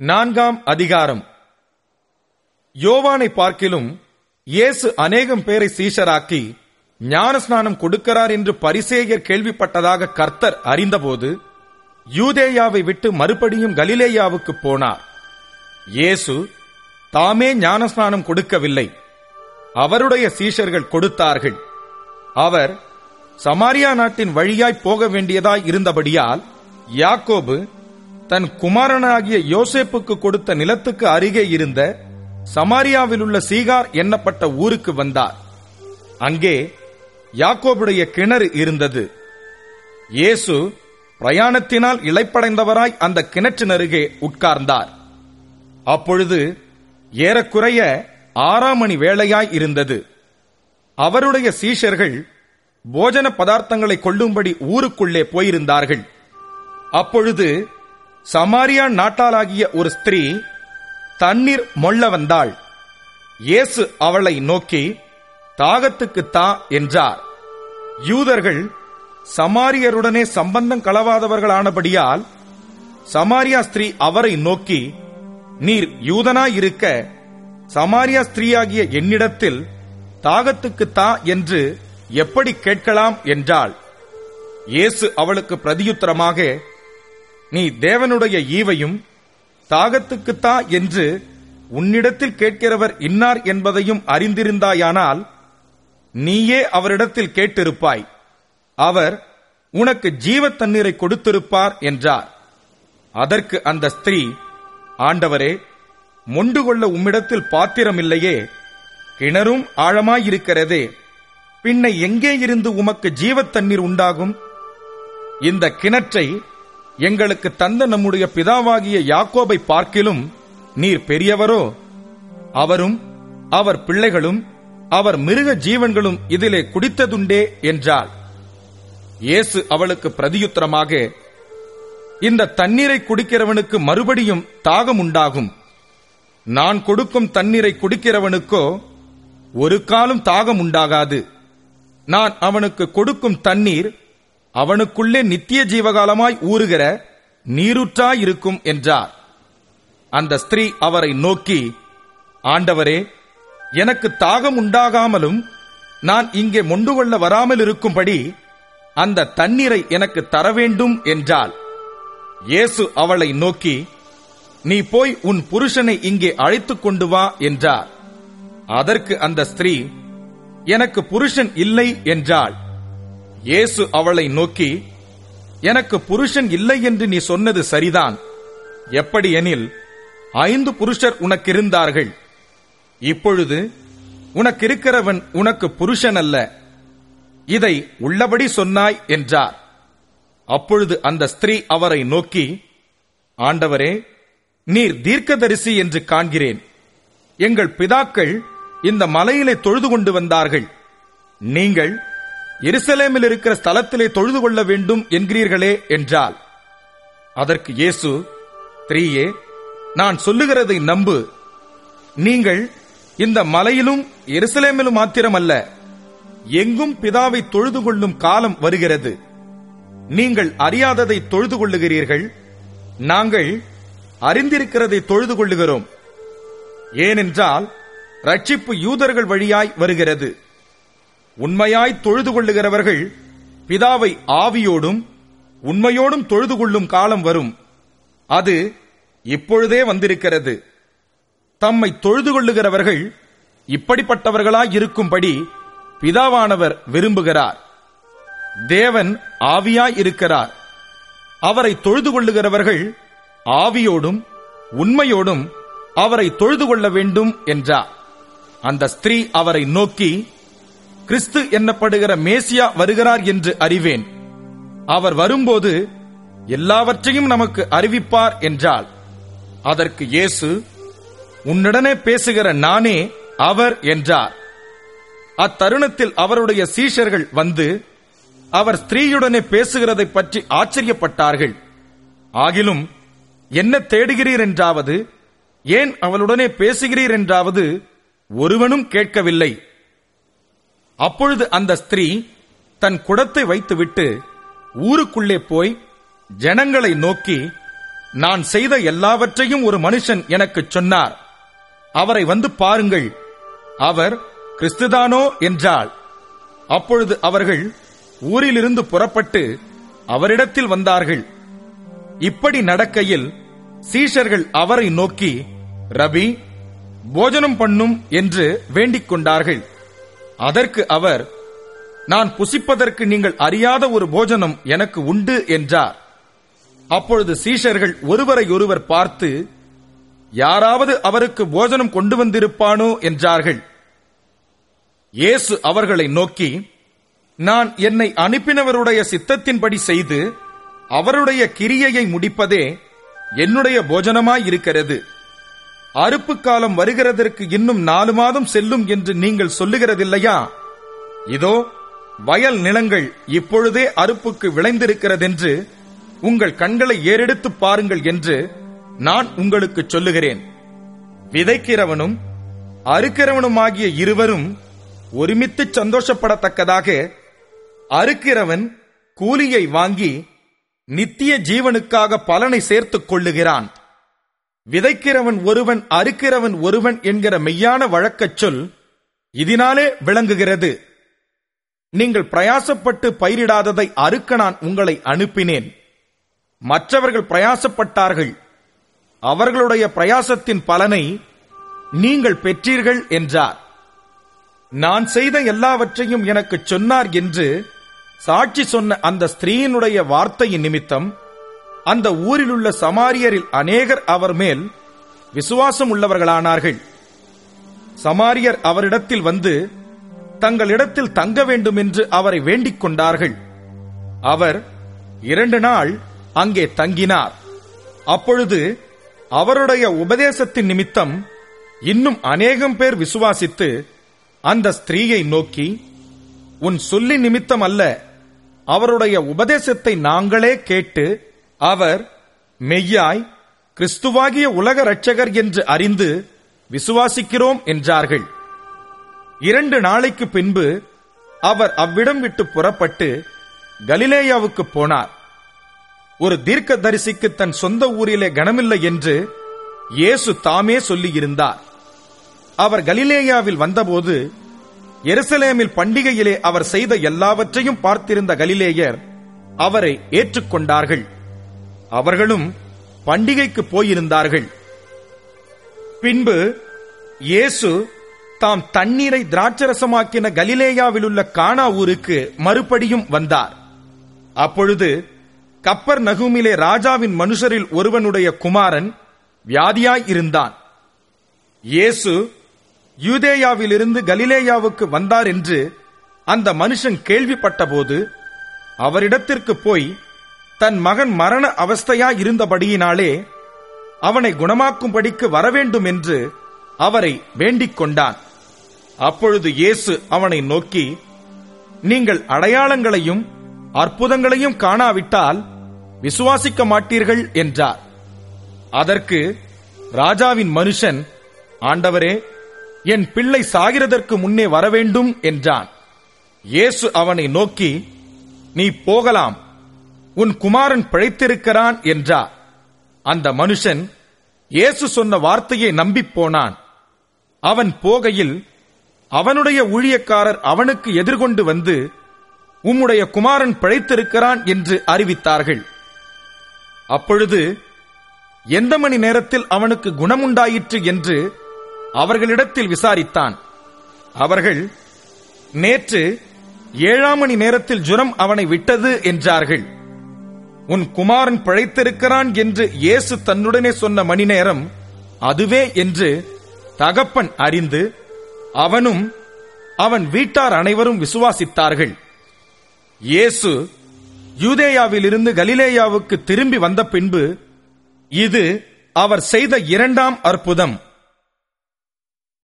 நான்காம் அதிகாரம். யோவானை பார்க்கிலும் இயேசு அநேகம் பேரை சீஷராக்கி ஞானஸ்நானம் கொடுக்கிறார் என்று பரிசேயர் கேள்விப்பட்டதாக கர்த்தர் அறிந்தபோது யூதேயாவை விட்டு மறுபடியும் கலிலேயாவுக்கு போனார். இயேசு தாமே ஞானஸ்நானம் கொடுக்கவில்லை. அவருடைய சீஷர்கள் கொடுத்தார்கள். அவர் சமாரியா நாட்டின் வழியாய் போக வேண்டியதாய் இருந்தபடியால் யாக்கோபு தன் குமாரனாகிய யோசேப்புக்கு கொடுத்த நிலத்துக்கு அருகே இருந்த சமாரியாவில் உள்ள சீகார் எண்ணப்பட்ட ஊருக்கு வந்தார். அங்கே யாக்கோபுடைய கிணறு இருந்தது. இயேசு பிரயாணத்தினால் இழைப்படைந்தவராய் அந்த கிணற்றினருகே உட்கார்ந்தார். அப்பொழுது ஏறக்குறைய ஆறாம் மணி வேளையாய் இருந்தது. அவருடைய சீஷர்கள் போஜன பதார்த்தங்களை கொள்ளும்படி ஊருக்குள்ளே போயிருந்தார்கள். அப்பொழுது சமாரியா நாட்டாளாகிய ஒரு ஸ்திரீ தண்ணீர் மொள்ள வந்தாள். இயேசு அவளை நோக்கி தாகத்துக்கு தா என்றார். யூதர்கள் சமாரியருடனே சம்பந்தம் களவாதவர்களானபடியால் சமாரியா ஸ்திரீ அவரை நோக்கி நீர் யூதனாயிருக்க சமாரியா ஸ்திரீயாகிய என்னிடத்தில் தாகத்துக்கு தா என்று எப்படி கேட்கலாம் என்றாள். இயேசு அவளுக்கு பிரதியுத்தரமாக நீ தேவனுடைய ஈவையும் தாகத்துக்குத்தா என்று உன்னிடத்தில் கேட்கிறவர் இன்னார் என்பதையும் அறிந்திருந்தாயானால் நீயே அவரிடத்தில் கேட்டிருப்பாய். அவர் உனக்கு ஜீவ தண்ணீரை கொடுத்திருப்பார் என்றார். அதற்கு அந்த ஸ்திரீ ஆண்டவரே மொண்டு கொள்ள உம்மிடத்தில் பாத்திரமில்லையே கிணறும் ஆழமாயிருக்கிறதே பின்ன எங்கே இருந்து உமக்கு ஜீவ தண்ணீர் உண்டாகும்? இந்த கிணற்றை எங்களுக்கு தந்த நம்முடைய பிதாவாகிய யாக்கோபை பார்க்கிலும் நீர் பெரியவரோ? அவரும் அவர் பிள்ளைகளும் அவர் மிருக ஜீவன்களும் இதிலே குடித்ததுண்டே என்றாள் இயேசு அவளுக்கு பிரதியுத்தரமாக இந்த தண்ணீரை குடிக்கிறவனுக்கு மறுபடியும் தாகம் உண்டாகும். நான் கொடுக்கும் தண்ணீரை குடிக்கிறவனுக்கோ ஒரு காலம் தாகம் உண்டாகாது. நான் அவனுக்கு கொடுக்கும் தண்ணீர் அவனுக்குள்ளே நித்திய ஜீவகாலமாய் ஊறுகிற நீருற்றாயிருக்கும் என்றார். அந்த ஸ்திரீ அவரை நோக்கி ஆண்டவரே எனக்கு தாகம் உண்டாகாமலும் நான் இங்கே மொண்டு கொள்ள வராமல் இருக்கும்படி அந்த தண்ணீரை எனக்கு தர வேண்டும் என்றாள். இயேசு அவளை நோக்கி நீ போய் உன் புருஷனை இங்கே அழைத்துக் கொண்டு வா என்றார். அதற்கு அந்த ஸ்திரீ எனக்கு புருஷன் இல்லை என்றாள். இயேசு அவளை நோக்கி எனக்கு புருஷன் இல்லை என்று நீ சொன்னது சரிதான். எப்படி எனில் ஐந்து புருஷர் உனக்கிருந்தார்கள். இப்பொழுது உனக்கிருக்கிறவன் உனக்கு புருஷன் அல்ல இதை உள்ளபடி சொன்னாய் என்றார். அப்பொழுது அந்த ஸ்திரீ அவரை நோக்கி ஆண்டவரே நீர் தீர்க்கதரிசி என்று காண்கிறேன். எங்கள் பிதாக்கள் இந்த மலையிலே தொழுது கொண்டு வந்தார்கள். நீங்கள் எருசலேமில் இருக்கிற ஸ்தலத்திலே தொழுது கொள்ள வேண்டும் என்கிறீர்களே என்றால் அதற்கு இயேசு ஸ்திரீயே நான் சொல்லுகிறதை நம்பு. நீங்கள் இந்த மலையிலும் எருசலேமிலும் மாத்திரமல்ல எங்கும் பிதாவை தொழுது கொள்ளும் காலம் வருகிறது. நீங்கள் அறியாததை தொழுது கொள்ளுகிறீர்கள். நாங்கள் அறிந்திருக்கிறதை தொழுது கொள்ளுகிறோம். ஏனென்றால் ரட்சிப்பு யூதர்கள் வழியாய் வருகிறது. உண்மையாய் தொழுது கொள்ளுகிறவர்கள் பிதாவை ஆவியோடும் உண்மையோடும் தொழுது கொள்ளும் காலம் வரும். அது இப்பொழுதே வந்திருக்கிறது. தம்மை தொழுது கொள்ளுகிறவர்கள் இப்படிப்பட்டவர்களாய் இருக்கும்படி பிதாவானவர் விரும்புகிறார். தேவன் ஆவியாய் இருக்கிறார். அவரை தொழுது கொள்ளுகிறவர்கள் ஆவியோடும் உண்மையோடும் அவரை தொழுது கொள்ள வேண்டும் என்றார். அந்த ஸ்திரீ அவரை நோக்கி கிறிஸ்து என்னப்படுகிற மேசியா வருகிறார் என்று அறிவேன். அவர் வரும்போது எல்லாவற்றையும் நமக்கு அறிவிப்பார் என்றால் அதற்கு இயேசு உன்னுடனே பேசுகிற நானே அவர் என்றார். அத்தருணத்தில் அவருடைய சீஷர்கள் வந்து அவர் ஸ்திரீயுடனே பேசுகிறதை பற்றி ஆச்சரியப்பட்டார்கள். ஆகிலும் என்ன தேடுகிறீர் என்றாவது ஏன் அவளுடனே பேசுகிறீர் என்றாவது ஒருவனும் கேட்கவில்லை. அப்பொழுது அந்த ஸ்திரீ தன் குடத்தை வைத்துவிட்டு ஊருக்குள்ளே போய் ஜனங்களை நோக்கி நான் செய்த எல்லாவற்றையும் ஒரு மனுஷன் எனக்குச் சொன்னார். அவரை வந்து பாருங்கள். அவர் கிறிஸ்துதானோ என்றாள். அப்பொழுது அவர்கள் ஊரிலிருந்து புறப்பட்டு அவரிடத்தில் வந்தார்கள். இப்படி நடக்கையில் சீஷர்கள் அவரை நோக்கி ரபி போஜனம் பண்ணும் என்று வேண்டிக் கொண்டார்கள். அதற்கு அவர் நான் புசிப்பதற்கு நீங்கள் அறியாத ஒரு போஜனம் எனக்கு உண்டு என்றார். அப்பொழுது சீஷர்கள் ஒருவரையொருவர் பார்த்து யாராவது அவருக்கு போஜனம் கொண்டு வந்திருப்பானோ என்றார்கள். இயேசு அவர்களை நோக்கி நான் என்னை அனுப்பினவருடைய சித்தத்தின்படி செய்து அவருடைய கிரியையை முடிப்பதே என்னுடைய போஜனமாயிருக்கிறது. அறுப்பு காலம் வருகிறதற்கு இன்னும் நாலு மாதம் செல்லும் என்று நீங்கள் சொல்லுகிறதில்லையா? இதோ வயல் நிலங்கள் இப்பொழுதே அறுப்புக்கு விளைந்திருக்கிறதென்று உங்கள் கண்களை ஏறெடுத்து பாருங்கள் என்று நான் உங்களுக்கு சொல்லுகிறேன். விதைக்கிறவனும் அறுக்கிறவனுமாகிய இருவரும் ஒருமித்து சந்தோஷப்படத்தக்கதாக அறுக்கிறவன் கூலியை வாங்கி நித்திய ஜீவனுக்காக பலனை சேர்த்துக் கொள்ளுகிறான். விதைக்கிறவன் ஒருவன் அறுக்கிறவன் ஒருவன் என்கிற மெய்யான வழக்கச் சொல் இதனாலே விளங்குகிறது. நீங்கள் பிரயாசப்பட்டு பயிரிடாததை அறுக்க நான் உங்களை அனுப்பினேன். மற்றவர்கள் பிரயாசப்பட்டார்கள். அவர்களுடைய பிரயாசத்தின் பலனை நீங்கள் பெற்றீர்கள் என்றார். நான் செய்த எல்லாவற்றையும் எனக்குச் சொன்னார் என்று சாட்சி சொன்ன அந்த ஸ்திரீயினுடைய வார்த்தையின் நிமித்தம் அந்த ஊரிலுள்ள சமாரியரில் அநேகர் அவர் மேல் விசுவாசம் உள்ளவர்களானார்கள். சமாரியர் அவரிடத்தில் வந்து தங்களிடத்தில் தங்க வேண்டும் என்று அவரை வேண்டிக் கொண்டார்கள். அவர் இரண்டு நாள் அங்கே தங்கினார். அப்பொழுது அவருடைய உபதேசத்தின் நிமித்தம் இன்னும் அநேகம் பேர் விசுவாசித்து அந்த ஸ்திரீயை நோக்கி உன் சொல்லி நிமித்தம் அல்ல அவருடைய உபதேசத்தை நாங்களே கேட்டு அவர் மெய்யாய் கிறிஸ்துவாகிய உலக இரட்சகர் என்று அறிந்து விசுவாசிக்கிறோம் என்றார்கள். இரண்டு நாளைக்கு பின்பு அவர் அவ்விடம் விட்டு புறப்பட்டு கலிலேயாவுக்கு போனார். ஒரு தீர்க்க தரிசிக்கு தன் சொந்த ஊரிலே கனமில்லை என்று இயேசு தாமே சொல்லியிருந்தார். அவர் கலிலேயாவில் வந்தபோது எருசலேமில் பண்டிகையிலே அவர் செய்த எல்லாவற்றையும் பார்த்திருந்த கலிலேயர் அவரை ஏற்றுக்கொண்டார்கள். அவர்களும் பண்டிகைக்கு போயிருந்தார்கள். பின்பு இயேசு தாம் தண்ணீரை திராட்சரசமாக்கின கலிலேயாவில் உள்ள கானா ஊருக்கு மறுபடியும் வந்தார். அப்பொழுது கப்பர் நகுமிலே ராஜாவின் மனுஷரில் ஒருவனுடைய குமாரன் வியாதியாய் இருந்தான். இயேசு யூதேயாவிலிருந்து கலிலேயாவுக்கு வந்தார் என்று அந்த மனுஷன் கேள்விப்பட்டபோது அவரிடத்திற்கு போய் தன் மகன் மரண அவஸ்தையாய் இருந்தபடியினாலே அவனை குணமாக்கும்படிக்கு வரவேண்டும் என்று அவரை வேண்டிக் கொண்டான் அப்பொழுது இயேசு அவனை நோக்கி நீங்கள் அடையாளங்களையும் அற்புதங்களையும் காணாவிட்டால் விசுவாசிக்க மாட்டீர்கள் என்றார். அதற்கு ராஜாவின் மனுஷன் ஆண்டவரே என் பிள்ளை சாகிறதற்கு முன்னே வரவேண்டும் என்றான். இயேசு அவனை நோக்கி நீ போகலாம் உன் குமாரன் பிழைத்திருக்கிறான் என்றார் அந்த மனுஷன் இயேசு சொன்ன வார்த்தையை நம்பிப் போனான். அவன் போகையில் அவனுடைய ஊழியக்காரர் அவனுக்கு எதிர்கொண்டு வந்து உம்முடைய குமாரன் பிழைத்திருக்கிறான் என்று அறிவித்தார்கள். அப்பொழுது எந்த மணி நேரத்தில் அவனுக்கு குணமுண்டாயிற்று என்று அவர்களிடத்தில் விசாரித்தான். அவர்கள் நேற்று ஏழாம் மணி நேரத்தில் ஜுரம் அவனை விட்டது என்றார்கள். உன் குமாரன் பிழைத்திருக்கிறான் என்று இயேசு தன்னுடனே சொன்ன மணி நேரம் அதுவே என்று தகப்பன் அறிந்து அவனும் அவன் வீட்டார் அனைவரும் விசுவாசித்தார்கள். இயேசு யூதேயாவிலிருந்து கலிலேயாவுக்கு திரும்பி வந்த பின்பு இது அவர் செய்த இரண்டாம் அற்புதம்.